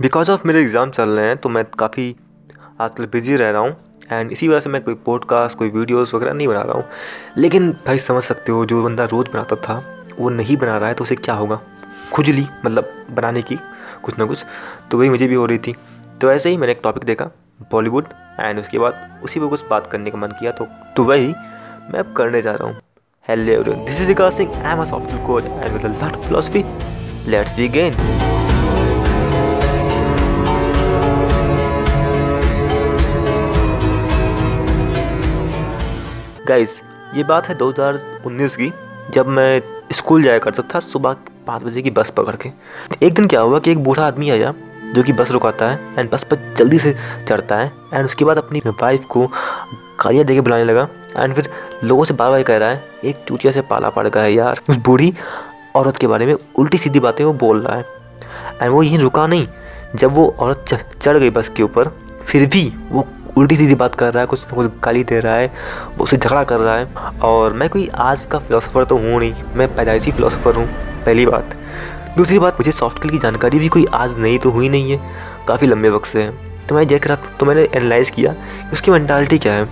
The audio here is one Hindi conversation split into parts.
बिकॉज़ ऑफ़ मेरे एग्ज़ाम चल रहे हैं तो मैं काफ़ी आजकल बिज़ी रह रहा हूँ एंड इसी वजह से मैं कोई पॉडकास्ट कोई वीडियोस वगैरह नहीं बना रहा हूँ। लेकिन भाई समझ सकते हो, जो बंदा रोज़ बनाता था, वो नहीं बना रहा है तो उसे क्या होगा? खुजली मतलब बनाने की, कुछ ना कुछ। तो वही मुझे भी हो रही थी। तो ऐसे ही मैंने एक टॉपिक देखा बॉलीवुड एंड उसके बाद उसी पर कुछ बात करने का मन किया तो तो वही मैं अब करने जा रहा हूँ। Hello this is Vikas Singh I am a software coach and with lot of philosophy let's begin guys ये बात है 2019 की, जब मैं स्कूल जाया करता था सुबह पाँच बजे की बस पकड़ के। एक दिन क्या हुआ कि एक बूढ़ा आदमी आया, जो कि बस रुकाता है एंड बस पर जल्दी से चढ़ता है एंड उसके बाद अपनी वाइफ को गालियाँ दे के बुलाने लगा एंड फिर लोगों से बार बार कह रहा है, एक चूतिया से पाला पड़ गया है यार। उस बूढ़ी औरत के बारे में उल्टी सीधी बातें वो बोल रहा है। एंड वो यहीं रुका नहीं, जब वो औरत चढ़ गई बस के ऊपर, फिर भी वो उल्टी सीधी बात कर रहा है, कुछ ना कुछ गाली दे रहा है उससे झगड़ा कर रहा है। और मैं कोई आज का फिलोसोफर तो हूँ नहीं, मैं पैदाइशी फिलोसोफर हूँ, पहली बात। दूसरी बात, मुझे सॉफ्ट स्किल की जानकारी भी कोई आज नहीं तो हुई नहीं है, काफ़ी लंबे वक्त से। है तो मैं देख रहा तो मैंने एनालाइज़ किया कि उसकी मैंटालिटी क्या है।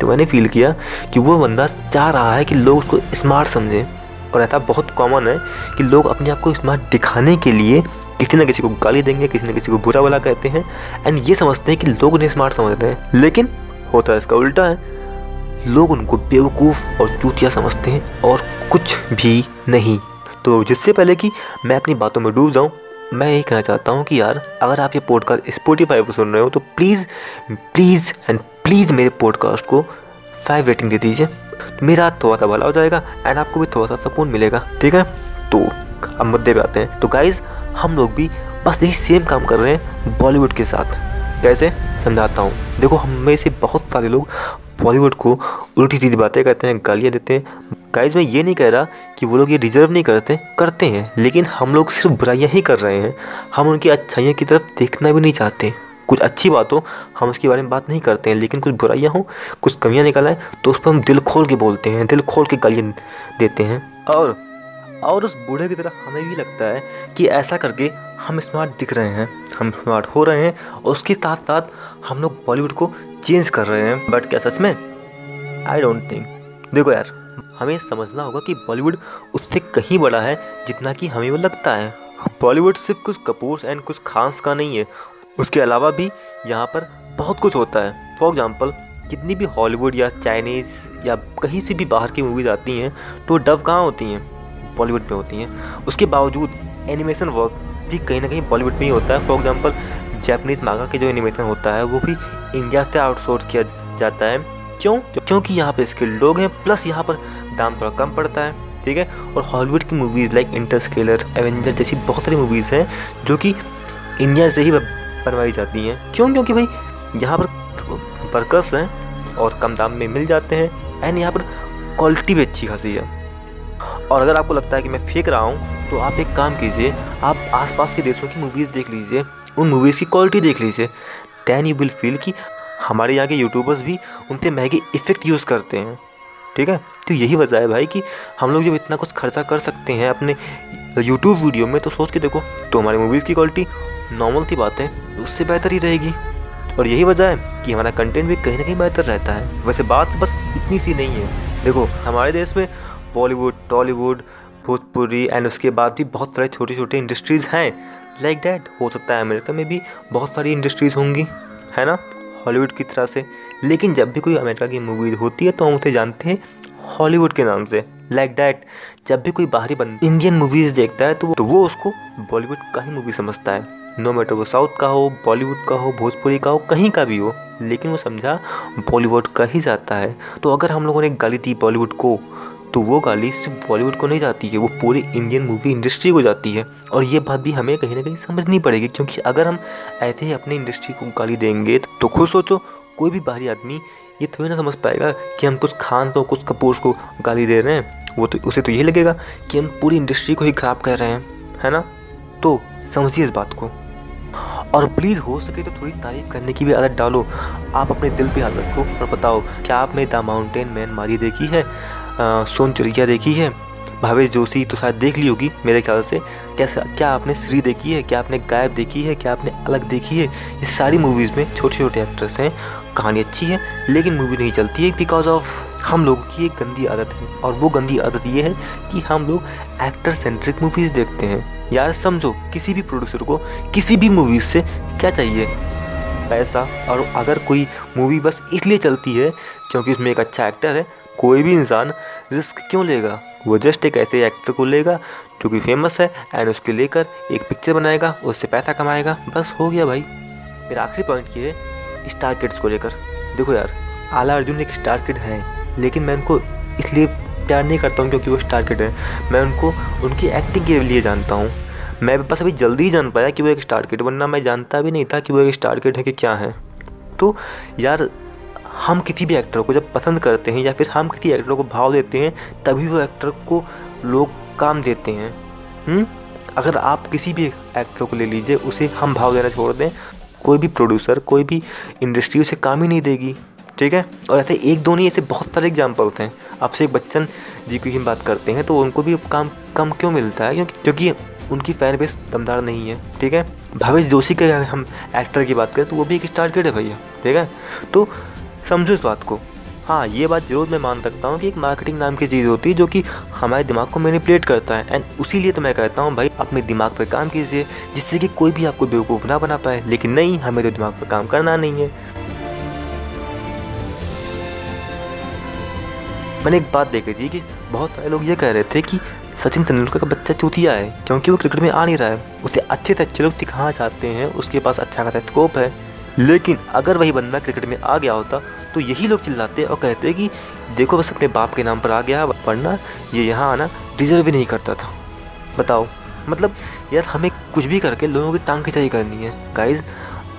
तो मैंने फील किया कि वो बंदा चाह रहा है कि लोग उसको स्मार्ट समझें। और ऐसा बहुत कॉमन है कि लोग अपने आप को स्मार्ट दिखाने के लिए किसी न किसी को गाली देंगे, किसी न किसी को बुरा भला कहते हैं। एंड ये समझते हैं कि लोग उन्हें स्मार्ट समझ रहे हैं। लेकिन होता है इसका उल्टा है। लोग उनको बेवकूफ़ और चूतिया समझते हैं और कुछ भी नहीं। तो जिससे पहले कि मैं अपनी बातों में डूब जाऊँ, मैं यही कहना चाहता हूँ कि यार, अगर आप ये पॉडकास्ट स्पोटीफाई पर सुन रहे हो तो प्लीज़ प्लीज़ एंड प्लीज़ मेरे पॉडकास्ट को फाइव रेटिंग दे दीजिए। तो मेरा थोड़ा सा भला हो जाएगा एंड आपको भी थोड़ा सा सुकून मिलेगा। ठीक है? तो अब मुद्दे पे आते हैं। तो गाइज़ हम लोग भी बस यही सेम काम कर रहे हैं बॉलीवुड के साथ। कैसे समझाता हूँ। देखो, हम में से बहुत सारे लोग बॉलीवुड को उल्टी सीधी बातें करते हैं, गालियाँ देते हैं। गाइज़ मैं ये नहीं कह रहा कि वो लोग ये डिजर्व नहीं करते करते हैं। लेकिन हम लोग सिर्फ़ बुराइयाँ ही कर रहे हैं। हम उनकी अच्छाइयों की तरफ़ देखना भी नहीं चाहते। कुछ अच्छी बात हो हम उसके बारे में बात नहीं करते हैं, लेकिन कुछ बुराइयाँ हो, कुछ कमियाँ निकल आए तो उस पर हम दिल खोल के बोलते हैं, दिल खोल के गालियाँ देते हैं। और और उस बूढ़े की तरह हमें भी लगता है कि ऐसा करके हम स्मार्ट दिख रहे हैं। हम स्मार्ट हो रहे हैं और उसके साथ साथ हम लोग बॉलीवुड को चेंज कर रहे हैं। बट क्या सच में? आई डोंट थिंक देखो यार, हमें समझना होगा कि बॉलीवुड उससे कहीं बड़ा है जितना कि हमें वो लगता है। बॉलीवुड सिर्फ़ कुछ कपूर एंड कुछ खास का नहीं है। उसके अलावा भी यहाँ पर बहुत कुछ होता है। फॉर एग्ज़ाम्पल जितनी भी हॉलीवुड या चाइनीज़ या कहीं से भी बाहर की मूवीज़ आती हैं तो डब कहाँ होती हैं? बॉलीवुड में होती हैं। उसके बावजूद एनिमेशन वर्क भी कहीं ना कहीं बॉलीवुड में ही होता है। फॉर एग्ज़ाम्पल जैपनीज मांगा के जो एनिमेशन होता है, वो भी इंडिया से आउटसोर्स किया जाता है। क्यों? क्योंकि यहाँ पे स्किल्ड लोग हैं प्लस यहाँ पर दाम थोड़ा कम पड़ता है, ठीक है? और हॉलीवुड की मूवीज़ लाइक इंटरस्केलर एवेंजर जैसी बहुत सारी मूवीज़ हैं, जो कि इंडिया से ही बनवाई जाती हैं। क्यों? क्योंकि भाई, यहाँ पर वर्कर्स हैं और कम दाम में मिल जाते हैं एंड यहाँ पर क्वालिटी भी अच्छी खासी है। और अगर आपको लगता है कि मैं फेंक रहा हूँ तो आप एक काम कीजिए, आप आसपास के देशों की मूवीज़ देख लीजिए, उन मूवीज़ की क्वालिटी देख लीजिए। दैन यू विल फील कि हमारे यहाँ के यूट्यूबर्स भी उनसे महँगे इफ़ेक्ट यूज़ करते हैं। ठीक है? तो यही वजह है भाई कि हम लोग जब इतना कुछ खर्चा कर सकते हैं अपने यूट्यूब वीडियो में तो सोच के देखो तो हमारी मूवीज़ की क्वालिटी नॉर्मल सी बात है, उससे बेहतर ही रहेगी। और यही वजह है कि हमारा कंटेंट भी कहीं ना कहीं बेहतर रहता है। वैसे बात बस इतनी सी नहीं है। देखो, हमारे देश में बॉलीवुड टॉलीवुड भोजपुरी एंड उसके बाद भी बहुत सारे छोटे छोटे इंडस्ट्रीज़ हैं। लाइक डैट हो सकता है अमेरिका में भी बहुत सारी इंडस्ट्रीज़ होंगी है ना? हॉलीवुड की तरह से। लेकिन जब भी कोई अमेरिका की मूवी होती है तो हम उसे जानते हैं हॉलीवुड के नाम से। लाइक like डैट जब भी कोई बाहरी बंद इंडियन मूवीज़ देखता है तो वो, तो वो उसको बॉलीवुड का ही मूवी समझता है। नो मैटर वो साउथ का हो बॉलीवुड का हो भोजपुरी का हो कहीं का भी हो लेकिन वो समझा बॉलीवुड का ही जाता है। तो अगर हम लोगों ने गाली दी बॉलीवुड को तो वो गाली सिर्फ़ बॉलीवुड को नहीं जाती है, वो पूरी इंडियन मूवी इंडस्ट्री को जाती है। और ये बात भी हमें कहीं ना कहीं समझनी पड़ेगी, क्योंकि अगर हम ऐसे ही अपनी इंडस्ट्री को गाली देंगे तो खुद सोचो, कोई भी बाहरी आदमी ये थोड़ी ना समझ पाएगा कि हम कुछ खान तो कुछ कपूर को गाली दे रहे हैं। वो तो उसे तो यही लगेगा कि हम पूरी इंडस्ट्री को ही ख़राब कर रहे हैं, है ना? तो समझिए इस बात को। और प्लीज़ हो सके तो थोड़ी तारीफ़ करने की भी आदत डालो। आप अपने दिल पे हाथ रखो और बताओ, क्या आपने द माउंटेन मैन मारी देखी है? सोन चिड़िया देखी है? भावेश जोशी तो शायद देख ली होगी मेरे ख्याल से। कैसा, क्या आपने श्री देखी है? क्या आपने गायब देखी है? क्या आपने अलग देखी है? ये सारी मूवीज़ में छोटे छोटे एक्टर्स हैं। कहानी अच्छी है, लेकिन मूवी नहीं चलती है बिकॉज़ ऑफ़ हम लोगों की एक गंदी आदत है। और वो गंदी आदत ये है कि हम लोग एक्टर सेंट्रिक मूवीज़ देखते हैं। यार समझो, किसी भी प्रोड्यूसर को किसी भी मूवीज़ से क्या चाहिए? पैसा। और अगर कोई मूवी बस इसलिए चलती है क्योंकि उसमें एक अच्छा एक्टर है कोई भी इंसान रिस्क क्यों लेगा? वो जस्ट एक ऐसे एक्टर को लेगा जो कि फ़ेमस है एंड उसके लेकर एक पिक्चर बनाएगा, उससे पैसा कमाएगा। बस हो गया भाई। मेरा आखिरी पॉइंट ये है स्टार किड्स को लेकर। देखो यार, आला अर्जुन एक स्टार किड है, लेकिन मैं उनको इसलिए प्यार नहीं करता हूँ क्योंकि वो स्टार किड है। मैं उनको, उनकी एक्टिंग के लिए जानता हूँ। मैं बस अभी जल्दी ही जान पाया कि वो एक स्टार किड वरना मैं जानता भी नहीं था कि वो एक स्टार किड है कि क्या है। तो यार हम किसी भी एक्टर को जब पसंद करते हैं या फिर हम किसी एक्टर को भाव देते हैं, तभी वो एक्टर को लोग काम देते हैं। हुँ? हम्म? अगर आप किसी भी एक्टर को ले लीजिए, उसे हम भाव देना छोड़ दें, कोई भी प्रोड्यूसर कोई भी इंडस्ट्री उसे काम ही नहीं देगी, ठीक है? और ऐसे एक दो नहीं, ऐसे बहुत सारे एग्जाम्पल्स हैं। अभिषेक बच्चन जी की हम बात करते हैं तो उनको भी काम कम क्यों मिलता है? क्योंकि उनकी फ़ैन बेस दमदार नहीं है, ठीक है? भावेश जोशी के हम एक्टर की बात करें तो वो भी एक स्टार किड है भैया, ठीक है? तो समझो इस बात को। हाँ ये बात ज़रूर मैं मान सकता हूँ कि एक मार्केटिंग नाम की चीज़ होती है जो कि हमारे दिमाग को मैनिपुलेट करता है। एंड उसी लिए तो मैं कहता हूँ, भाई, अपने दिमाग पर काम कीजिए, जिससे कि कोई भी आपको बेवकूफ़ ना बना पाए। लेकिन नहीं, हमें तो दिमाग पर काम करना नहीं है। मैंने एक बात देखी थी कि बहुत सारे लोग ये कह रहे थे कि सचिन तेंदुलकर का बच्चा चूतिया है, क्योंकि वो क्रिकेट में आ नहीं रहा है। उसे अच्छे से अच्छे लोग सिखाना चाहते हैं, उसके पास अच्छा खासा स्कोप है। लेकिन अगर वही बंदा क्रिकेट में आ गया होता तो यही लोग चिल्लाते और कहते कि, देखो, बस अपने बाप के नाम पर आ गया, वरना ये यहाँ आना डिजर्व ही नहीं करता था। बताओ मतलब यार हमें कुछ भी करके लोगों की टांग खिंचाई करनी है। गाइज़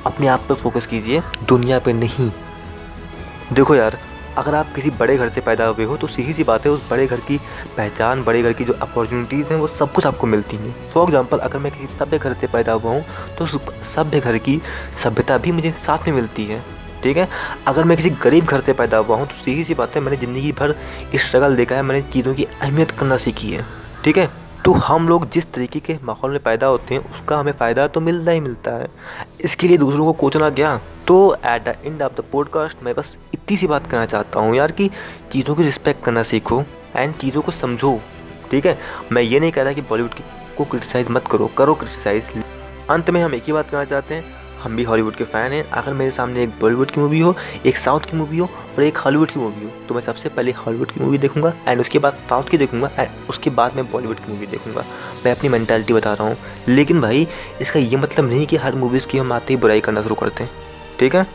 अपने आप पर फोकस कीजिए, दुनिया पर नहीं। देखो यार अगर आप किसी बड़े घर से पैदा हुए हो तो सीधी सी बात है, उस बड़े घर की पहचान, बड़े घर की जो अपॉर्चुनिटीज़ हैं, वो सब कुछ आपको मिलती हैं। फॉर एग्ज़ाम्पल अगर मैं किसी सभ्य घर से पैदा हुआ हूँ तो सभ्य घर की सभ्यता भी मुझे साथ में मिलती है। ठीक है? अगर मैं किसी गरीब घर से पैदा हुआ हूँ तो सीधी सी बात है, मैंने ज़िंदगी भर स्ट्रगल देखा है, मैंने चीज़ों की अहमियत करना सीखी है। ठीक है? तो हम लोग जिस तरीके के माहौल में पैदा होते हैं, उसका हमें फ़ायदा तो मिलता ही मिलता है। इसके लिए दूसरों को कोचना क्या? तो at the end of the podcast मैं बस इतनी सी बात करना चाहता हूँ यार कि चीज़ों की रिस्पेक्ट करना सीखो एंड चीज़ों को समझो, ठीक है? मैं ये नहीं कह रहा कि बॉलीवुड को क्रिटिसाइज़ मत करो करो क्रिटिसाइज़ अंत में हम एक ही बात कहना चाहते हैं, हम भी हॉलीवुड के फ़ैन हैं अगर मेरे सामने एक बॉलीवुड की मूवी हो, एक साउथ की मूवी हो और एक हॉलीवुड की मूवी हो तो मैं सबसे पहले हॉलीवुड की मूवी देखूँगा एंड उसके बाद साउथ की देखूँगा एंड उसके बाद मैं बॉलीवुड की मूवी देखूँगा। मैं अपनी मैंटेलिटी बता रहा हूँ, लेकिन भाई, इसका ये मतलब नहीं कि हर मूवीज़ की हम आते ही बुराई करना शुरू करते हैं, ठीक है?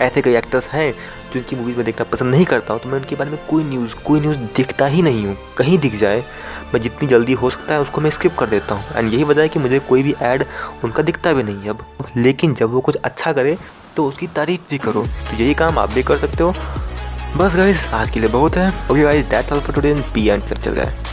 ऐसे कई एक्टर्स हैं जिनकी मूवीज़ में देखना पसंद नहीं करता हूँ तो मैं उनके बारे में कोई न्यूज़ कोई न्यूज़ दिखता ही नहीं हूँ। कहीं दिख जाए, मैं जितनी जल्दी हो सकता है उसको मैं स्किप कर देता हूँ। एंड यही वजह है कि मुझे कोई भी ऐड उनका दिखता भी नहीं है अब। लेकिन जब वो कुछ अच्छा करे तो उसकी तारीफ़ भी करो। तो यही काम आप भी कर सकते हो। बस गाइज़ आज के लिए बहुत है। Okay guys that's all for today P एंड चल है